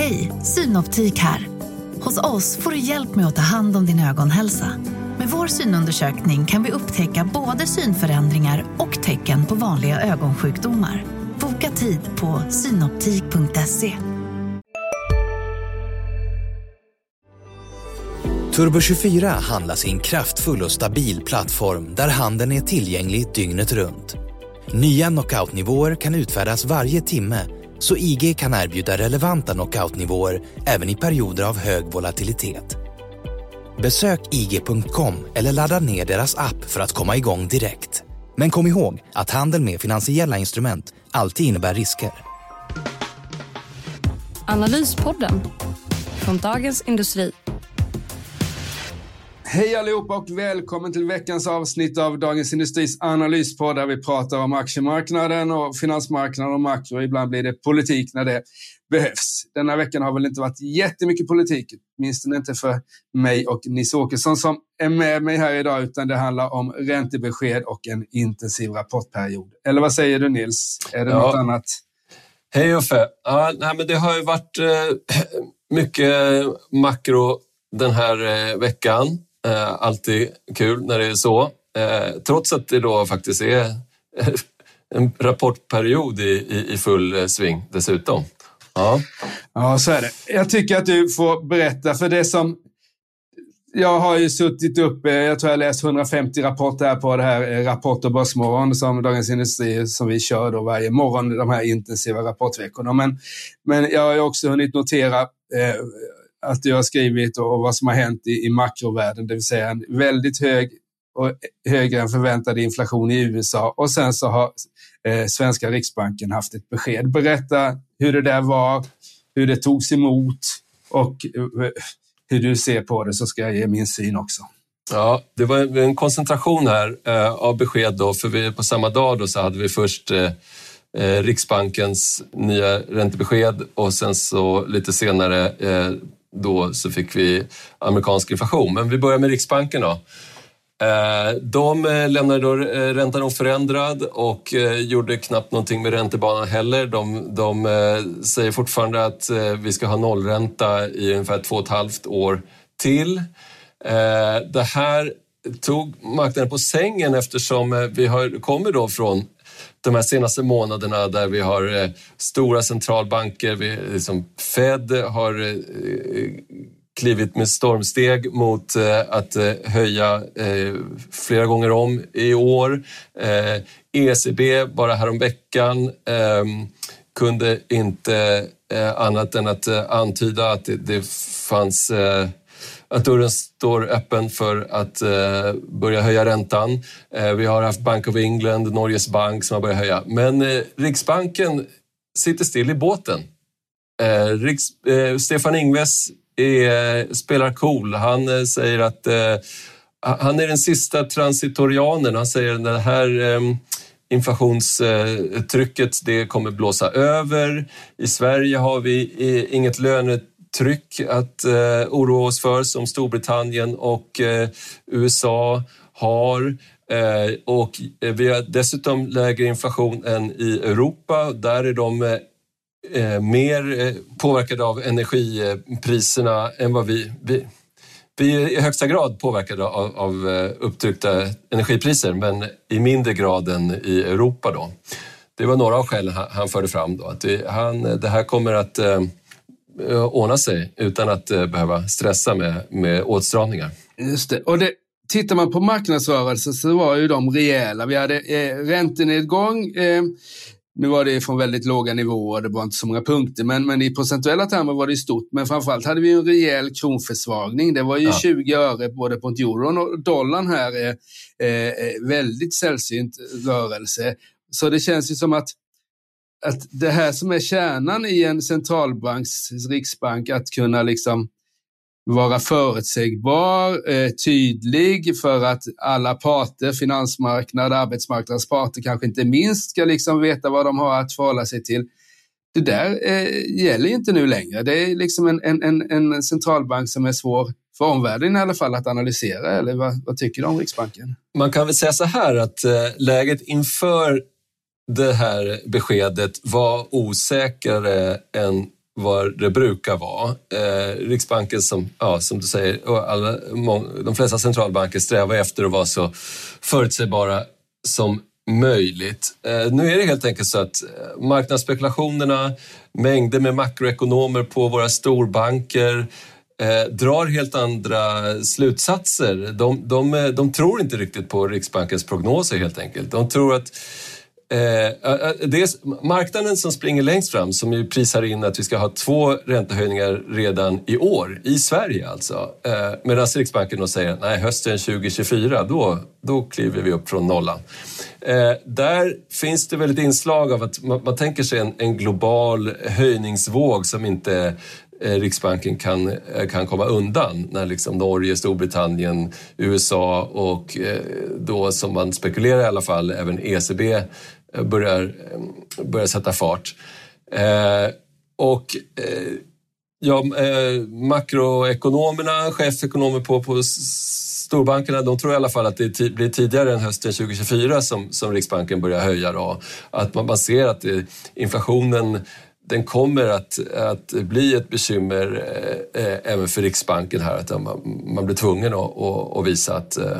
Hej, Synoptik här. Hos oss får du hjälp med att ta hand om din ögonhälsa. Med vår synundersökning kan vi upptäcka både synförändringar och tecken på vanliga ögonsjukdomar. Boka tid på synoptik.se. Turbo24 handlar sin kraftfull och stabil plattform där handeln är tillgänglig dygnet runt. Nya knockoutnivåer kan utfärdas varje timme så IG kan erbjuda relevanta knockoutnivåer även i perioder av hög volatilitet. Besök IG.com eller ladda ner deras app för att komma igång direkt. Men kom ihåg att handel med finansiella instrument alltid innebär risker. Analyspodden från Dagens Industri. Hej allihopa och välkommen till veckans avsnitt av Dagens Industris analyspodd där vi pratar om aktiemarknaden och finansmarknaden och makro. Ibland blir det politik när det behövs. Denna veckan har väl inte varit jättemycket politik, minst inte för mig och Nisse Åkesson som är med mig här idag, utan det handlar om räntebesked och en intensiv rapportperiod. Eller vad säger du Nils? Är det ja. något annat? Hej Uffe! Ja, nej, men det har ju varit eh, mycket makro den här eh, veckan. Eh, alltid kul när det är så. Eh, trots att det då faktiskt är en rapportperiod i, i, i full eh, sving dessutom. Ja. ja, så är det. Jag tycker att du får berätta, för det som jag har ju suttit uppe, eh, jag tror jag läst 150 rapporter här på det här eh, Rapport och Börsmorgon som Dagens Industri som vi kör då varje morgon, de här intensiva rapportveckorna. Men, men jag har ju också hunnit notera eh, att du har skrivit och vad som har hänt i, i makrovärlden, det vill säga en väldigt hög och högre än förväntad inflation i USA och sen så har eh, svenska riksbanken haft ett besked. Berätta hur det där var, hur det togs emot och eh, hur du ser på det så ska jag ge min syn också. Ja, det var en koncentration här eh, av besked då, för vi, på samma dag då så hade vi först eh, eh Riksbankens nya räntebesked och sen så lite senare eh, då så fick vi amerikansk inflation. Men vi börjar med Riksbanken då. Eh, de eh, lämnade då eh, räntan oförändrad och gjorde knappt någonting med räntebanan heller. De, de säger fortfarande att vi ska ha nollränta i ungefär två och ett halvt år till. Det här tog marknaden på sängen eftersom eh, vi har, kommer då från de här senaste månaderna där vi har eh, stora centralbanker, vi, liksom Fed har eh, klivit med stormsteg mot att höja flera gånger om i år. ECB bara häromveckan ehm, kunde inte annat än att antyda att det fanns att dörren står öppen för att eh, börja höja räntan. Eh, vi har haft Bank of England, Norges bank som har börjat höja. Men eh, Riksbanken sitter still i båten. Eh, Riks, eh, Stefan Ingves är, spelar cool. Han eh, säger att eh, han är den sista transitorianen. Han säger att det här ehm, inflationstrycket eh, det kommer blåsa över. I Sverige har vi inget lönetryck tryck att eh, oroa oss för som Storbritannien och eh, USA har. Eh, och eh, vi har dessutom lägre inflation än i Europa. Där är de eh, eh mer eh, påverkade av energipriserna än vad vi, vi vi är i högsta grad påverkade av, av upptryckta energipriser men i mindre grad än i Europa. Då. Det var några av skälen han förde fram. Då, att det, han, det här kommer att Eh, ordna sig utan att eh, behöva stressa med, med åtstramningar. Just det. Och det, tittar man på marknadsrörelser så var ju de rejäla. Vi hade eh, räntenedgång. Eh, nu var det från väldigt låga nivåer, det var inte så många punkter, men, men i procentuella termer var det stort. Men framförallt hade vi en rejäl kronförsvagning. Det var ju ja. 20 öre både på euron och dollarn här. är eh, väldigt sällsynt rörelse. Så det känns ju som att att det här som är kärnan i en centralbanks, riksbank, att kunna liksom vara förutsägbar, eh, tydlig för att alla parter, finansmarknad, arbetsmarknadens parter kanske inte minst ska liksom veta vad de har att förhålla sig till. Det där eh, gäller inte nu längre. Det är liksom en, en, en centralbank som är svår för omvärlden i alla fall att analysera. Eller vad, vad tycker du om Riksbanken? Man kan väl säga så här att eh, läget inför det här beskedet var osäkrare än vad det brukar vara. Eh, Riksbanken som, ja, som du säger, och alla, de flesta centralbanker strävar efter att vara så förutsägbara som möjligt. Eh, nu är det helt enkelt så att eh, marknadsspekulationerna, mängder med makroekonomer på våra storbanker eh, drar helt andra slutsatser. De, de, de tror inte riktigt på Riksbankens prognoser helt enkelt. De tror att Eh, eh, eh, det är marknaden som springer längst fram som ju prisar in att vi ska ha två räntehöjningar redan i år, i Sverige alltså. Eh, Medan Riksbanken då säger nej, hösten 2024, då, då kliver vi upp från nollan. Eh, där finns det väl ett inslag av att man, man tänker sig en, en global höjningsvåg som inte eh, Riksbanken kan, eh, kan komma undan när liksom Norge, Storbritannien, USA och eh, då som man spekulerar i alla fall även ECB Eh, börjar, eh, börjar sätta fart. Eh, och eh, ja, eh, makroekonomerna, chefsekonomer på, på storbankerna, de tror i alla fall att det blir tidigare än hösten 2024 som, som Riksbanken börjar höja. Då. Att man, man ser att det, inflationen den kommer att, att bli ett bekymmer eh, eh, även för Riksbanken här. Att man, man blir tvungen att, att, att visa att eh,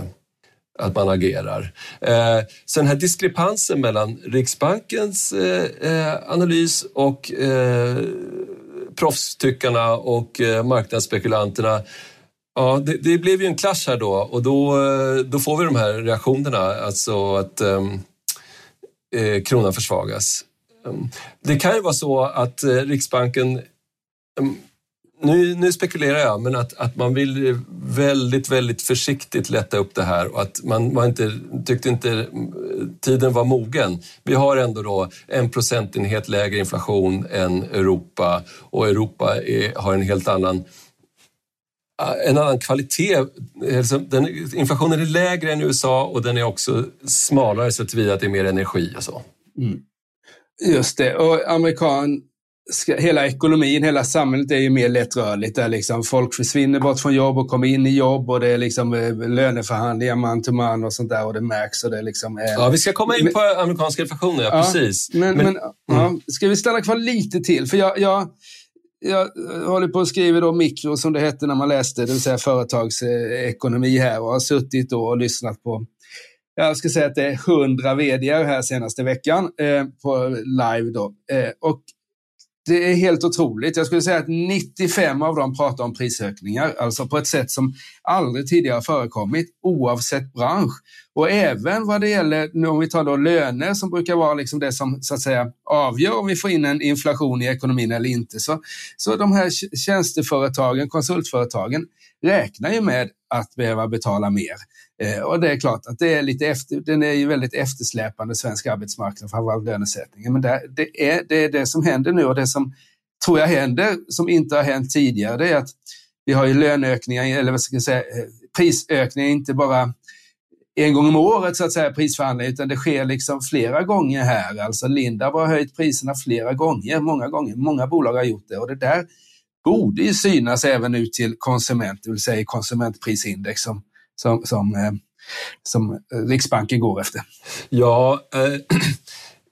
att man agerar. Eh, så den här diskrepansen mellan Riksbankens eh, eh, analys och proffstyckarna och marknadsspekulanterna Ja, det, det, blev ju en clash här då och då, då får vi de här reaktionerna, alltså att ehm, eh, kronan försvagas. Ehm, det kan ju vara så att Riksbanken ehm, nu, nu spekulerar jag, men att, att man vill väldigt, väldigt försiktigt lätta upp det här och att man, man inte, tyckte inte eh, tiden var mogen. Vi har ändå då en procentenhet lägre inflation än Europa och Europa är, har en helt annan eh, en annan kvalitet. Alltså, den, inflationen är lägre än i USA och den är också smalare så att det är mer energi och så. Mm. Just det, och amerikan hela ekonomin, hela samhället är ju mer lättrörligt. Där liksom folk försvinner bort från jobb och kommer in i jobb och det är liksom eh, löneförhandlingar man till man och sånt där och det märks. Och det liksom är... Ja, vi ska komma in på amerikanska inflationen, ja, ja, precis. Men, men, men mm. ja, ska vi stanna kvar lite till? För jag, jag, jag håller på att skriva då mikro som det hette när man läste, det vill säga företagsekonomi här och har suttit och lyssnat på jag ska säga att det är hundra vd här senaste veckan eh, på live. Då. Eh, och det är helt otroligt. Jag skulle säga att 95 av dem pratar om prisökningar, alltså på ett sätt som aldrig tidigare förekommit, oavsett bransch. Och även vad det gäller, om vi tar då löner som brukar vara liksom det som så att säga avgör om vi får in en inflation i ekonomin eller inte. Så, så de här tjänsteföretagen, konsultföretagen räknar ju med att behöva betala mer. Eh, och det är klart att det är lite efter, den är ju väldigt eftersläpande svensk arbetsmarknad, framförallt lönesättningen. Men det, det, är, det är det som händer nu och det som tror jag händer, som inte har hänt tidigare, det är att vi har ju löneökningar, eller vad ska jag säga, eh, prisökningar, inte bara en gång om året så att säga prisförhandlingar, utan det sker liksom flera gånger här. Alltså Lindab har höjt priserna flera gånger, många gånger. Många bolag har gjort det och det där borde ju synas även ut till konsument, det vill säga konsumentprisindex som som, som, eh, som Riksbanken går efter. Ja, eh,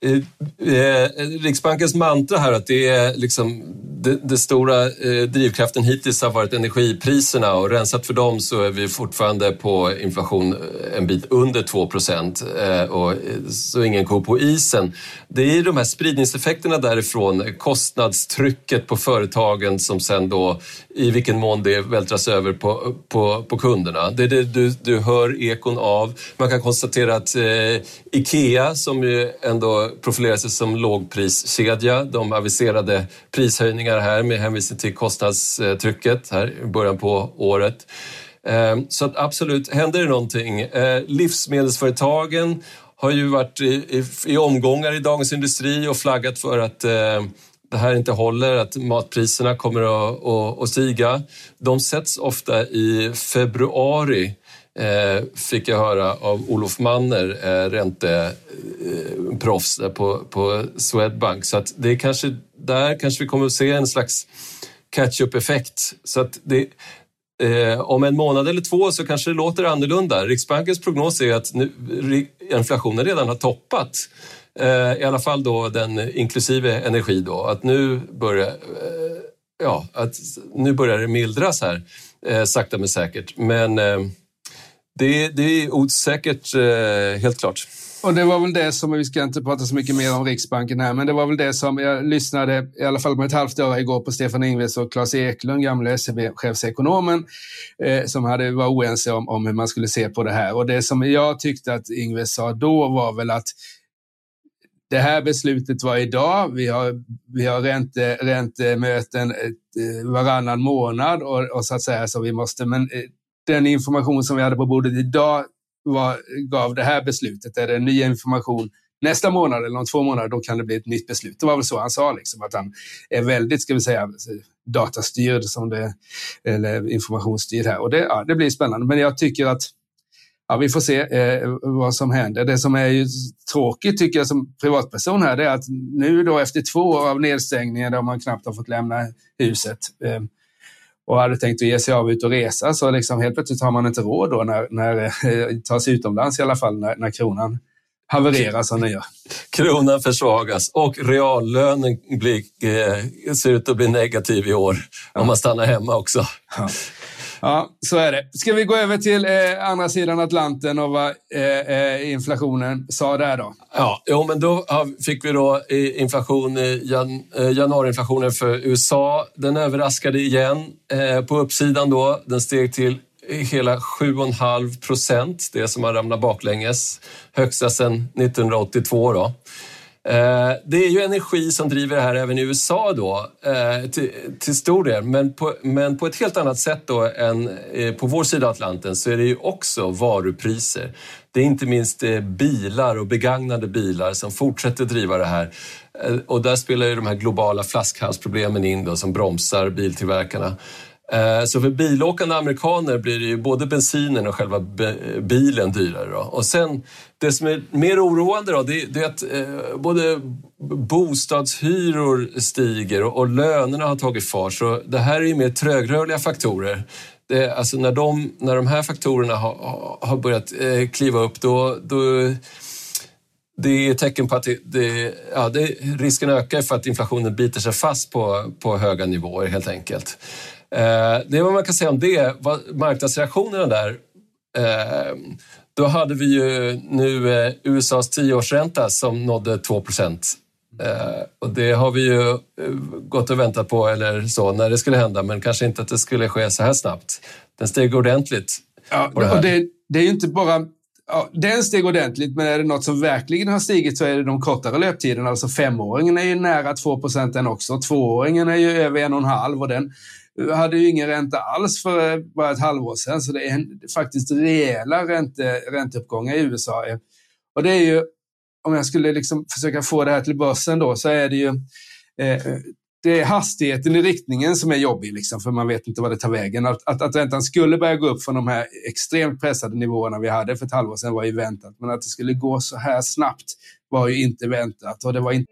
Eh, eh, Riksbankens mantra här att det är liksom det, det stora eh, drivkraften hittills har varit energipriserna och rensat för dem så är vi fortfarande på inflation en bit under 2 procent och så ingen ko på isen. Det är de här spridningseffekterna därifrån, kostnadstrycket på företagen som sen då i vilken mån det vältras över på, på, på kunderna. Det är det du, du hör ekon av. Man kan konstatera att eh, Ikea som ju ändå profilerar sig som lågpriskedja. De aviserade prishöjningar här med hänvisning till kostnadstrycket här i början på året. Ehm, så att absolut, händer det någonting. Ehm, livsmedelsföretagen har ju varit i, i, omgångar i Dagens Industri och flaggat för att ehm, det här inte håller, att matpriserna kommer att, att, att stiga. De sätts ofta i februari eh, fick jag höra av Olof Manner, eh, eh proffs på, på Swedbank. Så att det är kanske där kanske vi kommer att se en slags catch-up-effekt. Så att det, eh, om en månad eller två så kanske det låter annorlunda. Riksbankens prognos är att nu, inflationen redan har toppat. Eh, i alla fall då den inklusive energi då, att nu börjar, eh, ja, att nu börjar det mildras här, eh, sakta men säkert. Men det, det är osäkert, helt klart. Och det var väl det som, vi ska inte prata så mycket mer om Riksbanken här, men det var väl det som jag lyssnade i alla fall på ett halvt år igår på Stefan Ingves och Claes Eklund, gamla SEB-chefsekonomen, eh, som hade, var oense om, om hur man skulle se på det här. Och det som jag tyckte att Ingves sa då var väl att det här beslutet var idag. Vi har, vi har ränte, räntemöten eh, varannan månad och, och så att säga så vi måste, men eh, den information som vi hade på bordet idag var, gav det här beslutet. Är det ny information nästa månad eller om två månader, då kan det bli ett nytt beslut. Det var väl så han sa, liksom, att han är väldigt, ska vi säga, datastyrd som det, eller informationsstyrd här. Och det, ja, det blir spännande. Men jag tycker att ja, vi får se eh, vad som händer. Det som är ju tråkigt tycker jag som privatperson här, det är att nu då efter två år av nedstängningar där man knappt har fått lämna huset, eh, och hade tänkt att ge sig av ut och resa så liksom helt plötsligt har man inte råd då när, när eh, ta sig utomlands i alla fall när, när kronan havererar som den gör. Kronan försvagas och reallönen blir, eh, ser ut att bli negativ i år ja. om man stannar hemma också. Ja. Ja, så är det. Ska vi gå över till eh, andra sidan Atlanten och vad eh, eh inflationen sa där då? Ja, jo, men då fick vi då eh, inflation, eh, jan, eh, januariinflationen för USA. Den överraskade igen eh, på uppsidan då. Den steg till hela 7,5 procent, det som har ramlat baklänges. Högsta sedan 1982 då. Eh, det är ju energi som driver det här även i USA då, eh, till, till stor del. Men på, men på ett helt annat sätt då än eh, på vår sida av Atlanten så är det ju också varupriser. Det är inte minst bilar och begagnade bilar som fortsätter driva det här. Och där spelar ju de här globala flaskhalsproblemen in då, som bromsar biltillverkarna. Eh, så för bilåkande amerikaner blir det ju både bensinen och själva bilen dyrare. Då. Och sen, det som är mer oroande då, det, är att eh, både bostadshyror stiger och, lönerna har tagit fart. Så det här är ju mer trögrörliga faktorer. Det, alltså när, de, när de här faktorerna har, har börjat eh, kliva upp, då, då det är tecken på att det, det, ja, det, risken ökar för att inflationen biter sig fast på, på höga nivåer helt enkelt. Eh, det vad man kan säga om det. Marknadsreaktionerna där. Eh, då hade vi ju nu eh, USAs tioårsränta som nådde 2 procent. Och det har vi ju gått och väntat på eller så när det skulle hända, men kanske inte att det skulle ske så här snabbt. Den steg ordentligt. Ja, det, och det, det är ju inte bara Ja, den steg ordentligt, men är det något som verkligen har stigit så är det de kortare löptiderna. Alltså femåringen är ju nära 2 den också. Tvååringen är ju över en och en halv och den hade ju ingen ränta alls för eh, bara ett halvår sedan. Så det är faktiskt rejäla ränte, ränteuppgångar i USA. Och det är ju, om jag skulle liksom försöka få det här till börsen då, så är det ju eh, eh, det är hastigheten i riktningen som är jobbig, liksom, för man vet inte vad det tar vägen. Att, att, att räntan skulle börja gå upp från de här extremt pressade nivåerna vi hade för ett halvår sedan var ju väntat. Men att det skulle gå så här snabbt var ju inte väntat. Och det var inte...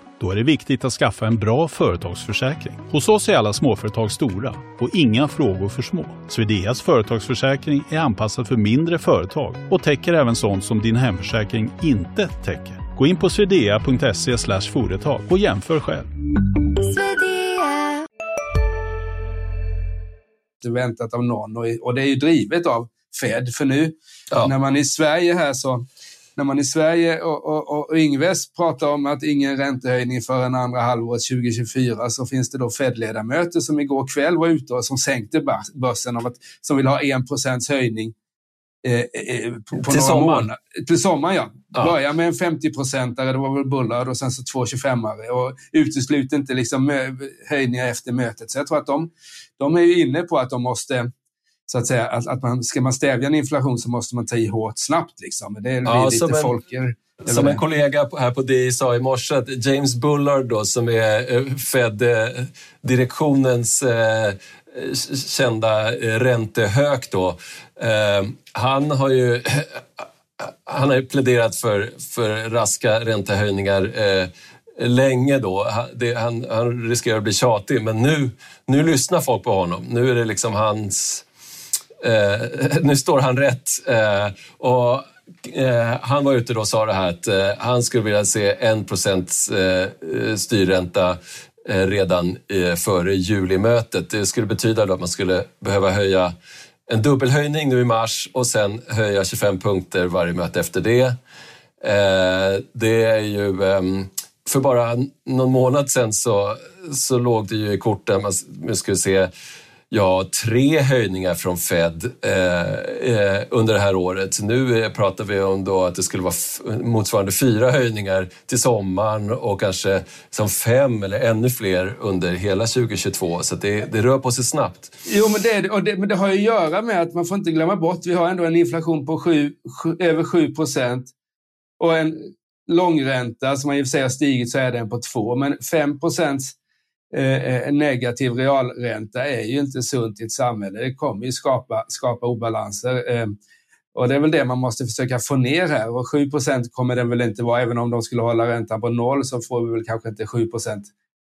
Då är det viktigt att skaffa en bra företagsförsäkring. Hos oss är alla småföretag stora och inga frågor för små. Swedeas företagsförsäkring är anpassad för mindre företag och täcker även sånt som din hemförsäkring inte täcker. Gå in på swedea.se företag och jämför själv. Väntat av någon och det är ju drivet av Fed. För nu ja. när man i Sverige här så när man i Sverige och, och, och Ingves pratar om att ingen räntehöjning förrän andra halvåret 2024 så finns det då Fed-ledamöter som igår kväll var ute och som sänkte börsen av att, som vill ha 1 procents höjning eh, eh, på, på till sommaren. Till sommaren, ja. ja. Börja med en 50-procentare, det var väl Bullard, och sen så två 25-are. Och utesluter inte liksom höjningar efter mötet. Så jag tror att de, de är inne på att de måste så att säga, att, att man, ska man stävja en inflation så måste man ta i hårt snabbt. Liksom. Det är ja, lite en, folker. Som en kollega här på DI sa i morse, att James Bullard då, som är eh, Fed-direktionens eh, kända räntehök då. Han har ju han har pläderat för, för raska räntehöjningar länge då. Det, han, han riskerar att bli tjatig, men nu, nu lyssnar folk på honom. Nu är det liksom hans... Eh, nu står han rätt. Eh, och eh, Han var ute då och sa det här att eh, han skulle vilja se 1 procents eh, styrränta eh, redan eh, före julimötet. Det skulle betyda att man skulle behöva höja en dubbelhöjning nu i mars och sen höja 25 punkter varje möte efter det. Eh, det är ju ehm, för bara någon månad sen så, så låg det ju i korten, man skulle se ja, tre höjningar från Fed eh, eh, under det här året. Nu eh, pratar vi om då att det skulle vara motsvarande fyra höjningar till sommaren och kanske som fem eller ännu fler under hela 2022. Så det, det rör på sig snabbt. Jo, men det, och det, men det har ju att göra med att man får inte glömma bort, vi har ändå en inflation på sju, sju, över 7 procent och en långränta som i och för sig har stigit så är den på 2, men 5 procents Eh, eh, en negativ realränta är ju inte sunt i ett samhälle. Det kommer ju skapa, skapa obalanser. Eh, och det är väl det man måste försöka få ner här. Och 7 kommer den väl inte vara, även om de skulle hålla räntan på noll så får vi väl kanske inte 7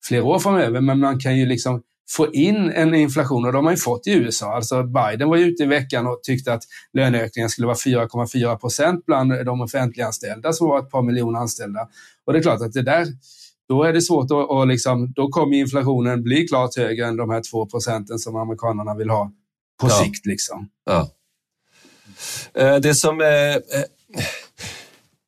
fler år framöver. Men man kan ju liksom få in en inflation och de har ju fått i USA. Alltså Biden var ju ute i veckan och tyckte att löneökningen skulle vara 4,4 procent bland de offentliganställda som var ett par miljoner anställda. Och det är klart att det där, då är det svårt att, och liksom, då kommer inflationen bli klart högre än de här 2 procenten som amerikanerna vill ha på ja. sikt. Liksom. Ja. Eh, det som är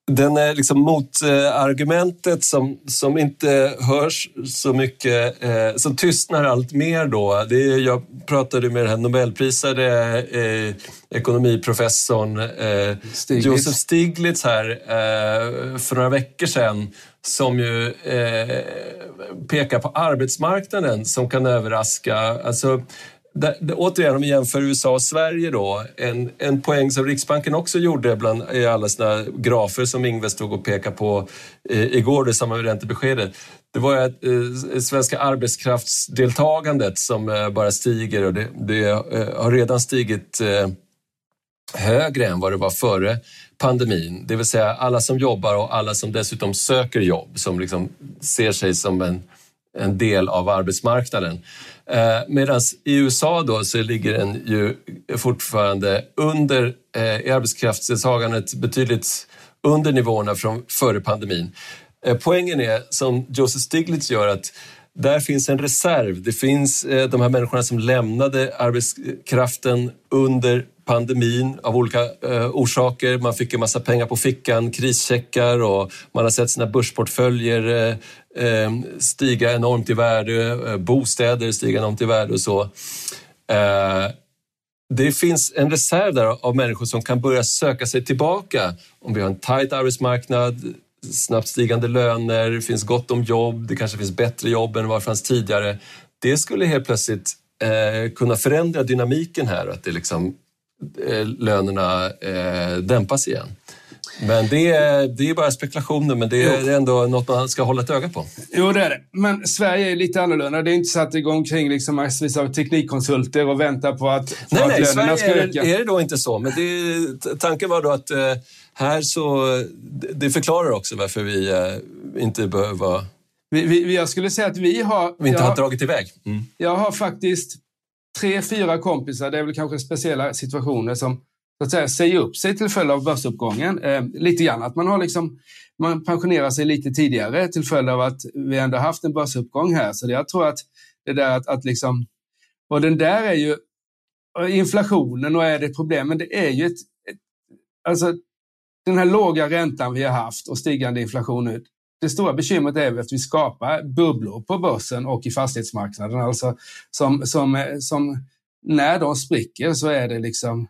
den är liksom motargumentet som, som inte hörs så mycket, eh, som tystnar allt mer då. Det är, jag pratade med den här Nobelprisade eh, ekonomiprofessorn eh, Stiglitz. Josef Stiglitz här eh, för några veckor sedan som ju eh, pekar på arbetsmarknaden som kan överraska. Alltså, där, där, återigen, om vi jämför USA och Sverige då, en, en poäng som Riksbanken också gjorde bland, i alla sina grafer som Ingves stod och pekade på eh, igår i samband med räntebeskedet, det var att eh, svenska arbetskraftsdeltagandet som eh, bara stiger och det, det eh, har redan stigit eh, högre än vad det var före pandemin. Det vill säga alla som jobbar och alla som dessutom söker jobb, som liksom ser sig som en, en del av arbetsmarknaden. Eh, Medan i USA då så ligger den ju fortfarande under, eh, i arbetskraftsdeltagandet betydligt under nivåerna från före pandemin. Eh, poängen är, som Joseph Stiglitz gör, att där finns en reserv. Det finns eh, de här människorna som lämnade arbetskraften under pandemin av olika eh, orsaker. Man fick en massa pengar på fickan, krischeckar och man har sett sina börsportföljer eh, eh stiga enormt i värde, eh, bostäder stiga enormt i värde och så. Eh, det finns en reserv där av människor som kan börja söka sig tillbaka. Om vi har en tajt arbetsmarknad, snabbt stigande löner, det finns gott om jobb, det kanske finns bättre jobb än vad det fanns tidigare. Det skulle helt plötsligt eh, kunna förändra dynamiken här, att det liksom lönerna eh, dämpas igen. Men det är, det är bara spekulationer, men det är ändå något man ska hålla ett öga på. Jo, det är det. Men Sverige är lite annorlunda. Det är inte så att det går omkring liksom massvis av teknikkonsulter och väntar på att, nej, att nej, lönerna ska öka. är det då inte så. Men det, tanken var då att eh, här så... Det förklarar också varför vi inte behöver vara... Vi, vi, jag skulle säga att vi har... Vi inte har dragit iväg. Mm. Jag har faktiskt tre, fyra kompisar, det är väl kanske speciella situationer som så att säga, säger upp sig till följd av börsuppgången. Eh, lite grann att man har liksom, man pensionerar sig lite tidigare till följd av att vi ändå haft en börsuppgång här. Så jag tror att det där att, att liksom, och den där är ju inflationen och är det ett problem, men det är ju ett, ett alltså den här låga räntan vi har haft och stigande inflation nu, det stora bekymret är att vi skapar bubblor på börsen och i fastighetsmarknaden. Alltså som, som, som när de spricker så är det liksom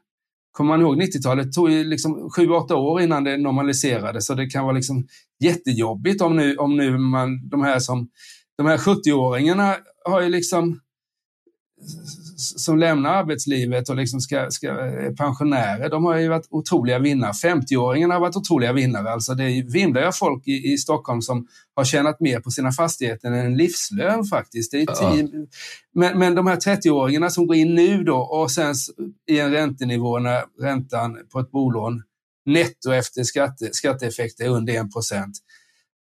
Kommer man ihåg 90-talet tog ju liksom 7-8 år innan det normaliserades så det kan vara liksom jättejobbigt om nu, om nu man, de här som de här 70-åringarna har ju liksom som lämnar arbetslivet och liksom ska, ska pensionärer, de har ju varit otroliga vinnare. 50-åringarna har varit otroliga vinnare. Alltså det vimlar ju folk i, i Stockholm som har tjänat mer på sina fastigheter än en livslön faktiskt. Det är tio, ja. men, men de här 30-åringarna som går in nu då och sen i en räntenivå när räntan på ett bolån netto efter skatte, skatteeffekter under 1 procent.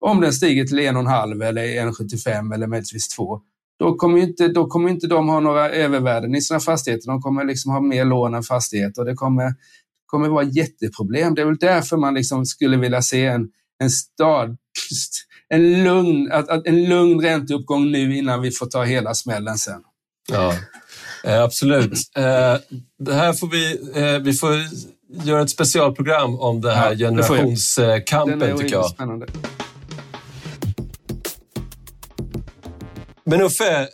Om den stiger till 1,5 eller 1,75 eller möjligtvis 2 då kommer inte, då kommer inte de ha några övervärden i sina fastigheter. De kommer liksom ha mer lån än fastigheter. Det kommer, kommer vara jätteproblem. Det är väl därför man liksom skulle vilja se en, en stad, en lugn, en lugn ränteuppgång nu innan vi får ta hela smällen sen. Ja, eh, absolut. Eh, det här får vi, eh, vi får göra ett specialprogram om det här ja, generationskampen tycker jag. Spännande. Men Uffe,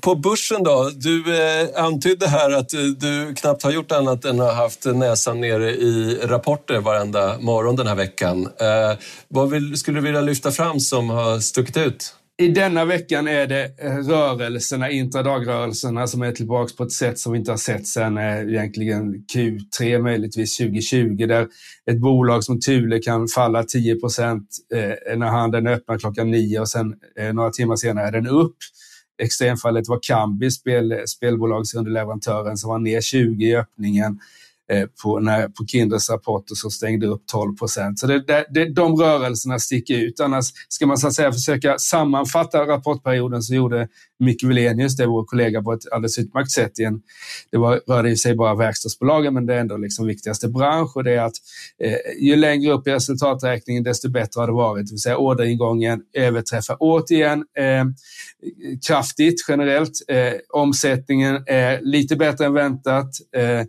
på börsen då? Du eh, antydde här att eh, du knappt har gjort annat än att ha haft näsan nere i rapporter varenda morgon den här veckan. Eh, vad vill, skulle du vilja lyfta fram som har stuckit ut? I denna veckan är det eh, rörelserna, intradagrörelserna, som är tillbaka på ett sätt som vi inte har sett sedan eh, egentligen Q3, möjligtvis 2020, där ett bolag som Thule kan falla 10 procent eh, när handeln öppnar klockan nio och sen några timmar senare är den upp. Extremfallet var Kambi, spel, spelbolagsunderleverantören, som var ner 20 i öppningen. Eh, på, när, på Kinders rapporter så stängde upp 12 procent. Så det, det, de rörelserna sticker ut. Annars ska man så att säga försöka sammanfatta rapportperioden så gjorde Micke Wilenius, det vår kollega, på ett alldeles utmärkt sätt. Igen. det var, rörde i sig bara verkstadsbolagen, men det är ändå liksom viktigaste bransch och det är att eh, ju längre upp i resultaträkningen, desto bättre har det varit. Det vill säga orderingången överträffar återigen eh, kraftigt generellt. Eh, omsättningen är lite bättre än väntat. Eh,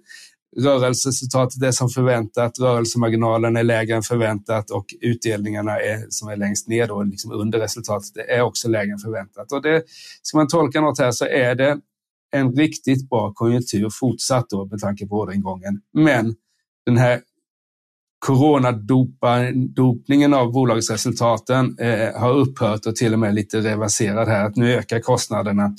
rörelseresultatet är som förväntat, rörelsemarginalen är lägre än förväntat och utdelningarna är, som är längst ner då, liksom under resultatet är också lägre än förväntat. Och det, ska man tolka något här så är det en riktigt bra konjunktur fortsatt då med tanke på orderingången. Men den här coronadopningen av bolagsresultaten eh, har upphört och till och med lite reverserad här. Att nu ökar kostnaderna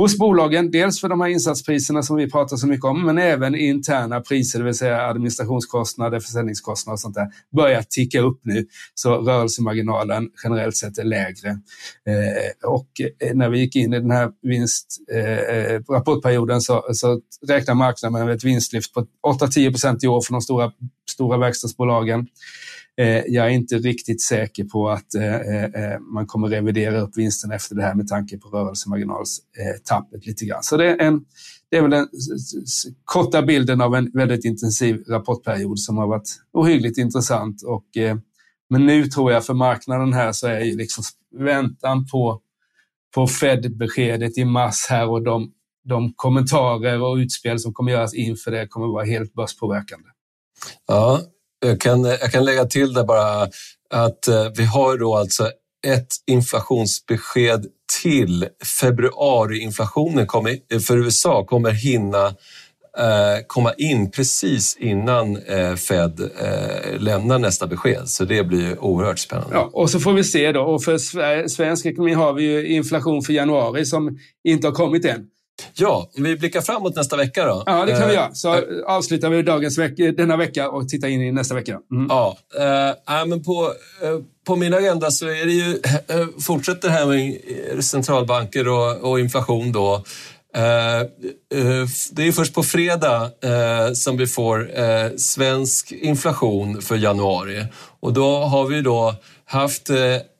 hos bolagen. Dels för de här insatspriserna som vi pratar så mycket om, men även interna priser, det vill säga administrationskostnader, försäljningskostnader och sånt där, börjar ticka upp nu. Så rörelsemarginalen generellt sett är lägre. Eh, och eh, när vi gick in i den här vinstrapportperioden eh, eh så, så räknar marknaden med ett vinstlyft på 8-10 procent i år för de stora, stora verkstadsbolagen. Eh, jag är inte riktigt säker på att eh, eh, man kommer revidera upp vinsten efter det här med tanke på rörelsemarginalstappet lite grann. Så det är, en, det är väl den korta bilden av en väldigt intensiv rapportperiod som har varit ohyggligt intressant. Och, men nu tror jag för marknaden här så är ju liksom väntan på, på Fed-beskedet i mars här och de, de kommentarer och utspel som kommer göras inför det kommer vara helt börspåverkande. Ja, jag kan, jag kan lägga till det bara att eh, vi har då alltså ett inflationsbesked till. Februariinflationen kommer, eh, för USA kommer hinna eh, komma in precis innan Fed lämnar nästa besked. Så det blir oerhört spännande. Ja, och så får vi se då. Och för svensk ekonomi har vi ju inflation för januari som inte har kommit än. Ja, om vi blickar framåt nästa vecka då. Ja, det kan vi göra. Så äh, avslutar vi dagens veck denna vecka och tittar in i nästa vecka. Mm. Ja, äh, men på, på min agenda så är det ju, fortsätter det här med centralbanker och, och inflation då. Eh, eh, det är först på fredag eh, som vi får svensk inflation för januari och då har vi då haft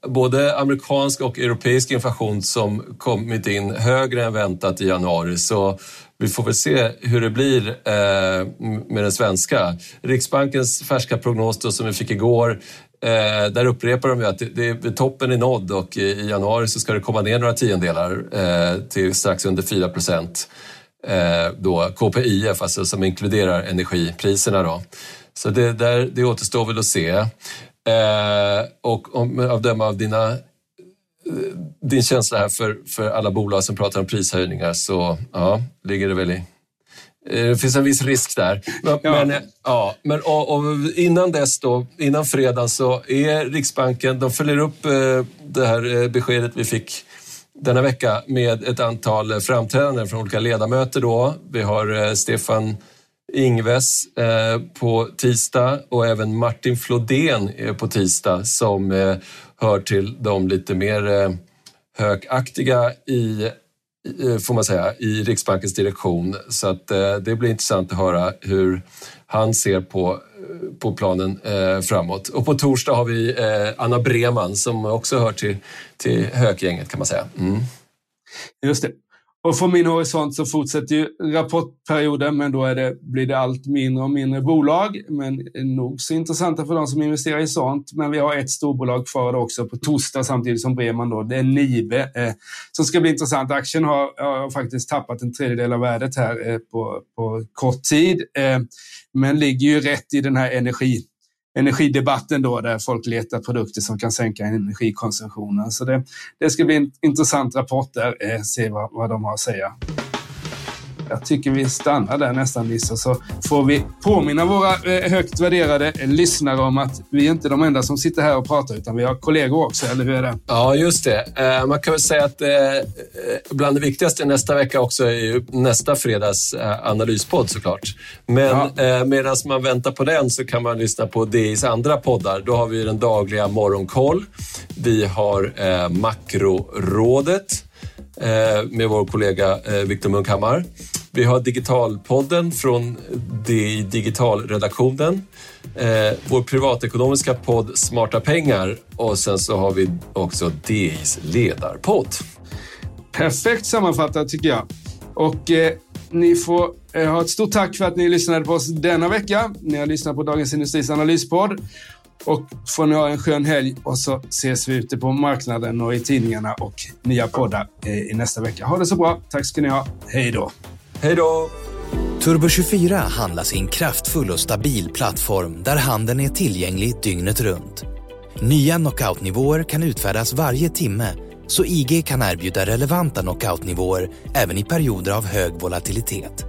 både amerikansk och europeisk inflation som kommit in högre än väntat i januari. Så vi får väl se hur det blir med den svenska. Riksbankens färska prognos då, som vi fick igår, eh, där upprepar de ju att det, toppen är nådd och i januari så ska det komma ner några tiondelar eh, till strax under 4 procent. Eh, då KPIF, alltså som inkluderar energipriserna. Då. Så det, där, det återstår väl att se. Eh, och om, av döma av dina, eh, din känsla här för, för alla bolag som pratar om prishöjningar så ja, ligger det väl i det finns en viss risk där. Men, ja. men, eh, ja, men och, och innan dess då, innan fredagen så är Riksbanken, de följer upp det här beskedet vi fick denna vecka med ett antal framträdanden från olika ledamöter. Då. Vi har eh, Stefan Ingves eh, på tisdag och även Martin Flodén på tisdag som hör till de lite mer högaktiga i Eh, får man säga, i Riksbankens direktion. Så att, eh, det blir intressant att höra hur han ser på eh, på planen framåt. Och på torsdag har vi Anna Breman som också hör till, till hökgänget kan man säga. Mm. Just det. Och från min horisont så fortsätter ju rapportperioden, men då är det, blir det allt mindre och mindre bolag. Men nog så intressanta för de som investerar i sånt. Men vi har ett storbolag kvar också på torsdag samtidigt som Breman då. Det är Nibe eh, som ska bli intressant. Aktien har, har, faktiskt tappat en tredjedel av värdet här eh, på, på kort tid. Eh, men ligger ju rätt i den här energi energidebatten då, där folk letar produkter som kan sänka energikonsumtionen. Så det, det ska bli en intressant rapport där, eh, se vad, vad de har att säga. Jag tycker vi stannar där nästan Lisa, så får vi påminna våra eh, högt värderade lyssnare om att vi är inte de enda som sitter här och pratar, utan vi har kollegor också, eller hur är det? Ja, just det. Eh, man kan väl säga att eh, bland det viktigaste nästa vecka också är nästa fredags analyspodd såklart. Men ja. medan man väntar på den så kan man lyssna på DIs andra poddar. Då har vi den dagliga Morgonkoll. Vi har Makrorådet med vår kollega Viktor Munkhammar. Vi har Digitalpodden från DI Digitalredaktionen. Eh, vår privatekonomiska podd Smarta pengar och sen så har vi också DIs ledarpodd. Perfekt sammanfattat tycker jag. Och eh, ni får eh, ha ett stort tack för att ni lyssnade på oss denna vecka. Ni har lyssnat på Dagens Industris analyspodd. Och får ni ha en skön helg och så ses vi ute på marknaden och i tidningarna och nya poddar eh, i nästa vecka. Ha det så bra. Tack ska ni ha. Hej då! Hej då! Turbo24 handlas i en kraftfull och stabil plattform där handeln är tillgänglig dygnet runt. Nya knockoutnivåer kan utfärdas varje timme så IG kan erbjuda relevanta knockoutnivåer även i perioder av hög volatilitet.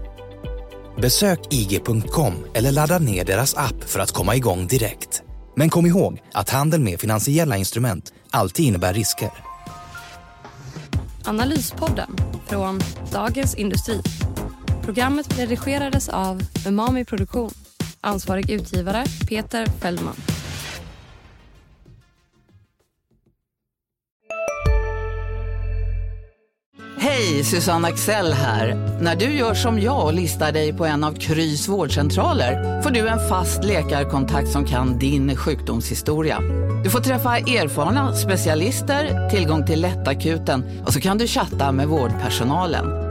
Besök IG.com eller ladda ner deras app för att komma igång direkt. Men kom ihåg att handel med finansiella instrument alltid innebär risker. Analyspodden från Dagens Industri. Programmet redigerades av Umami Produktion. Ansvarig utgivare Peter Fellman. Hej, Susanne Axel här. När du gör som jag och listar dig på en av Krys vårdcentraler får du en fast läkarkontakt som kan din sjukdomshistoria. Du får träffa erfarna specialister, tillgång till lättakuten och så kan du chatta med vårdpersonalen.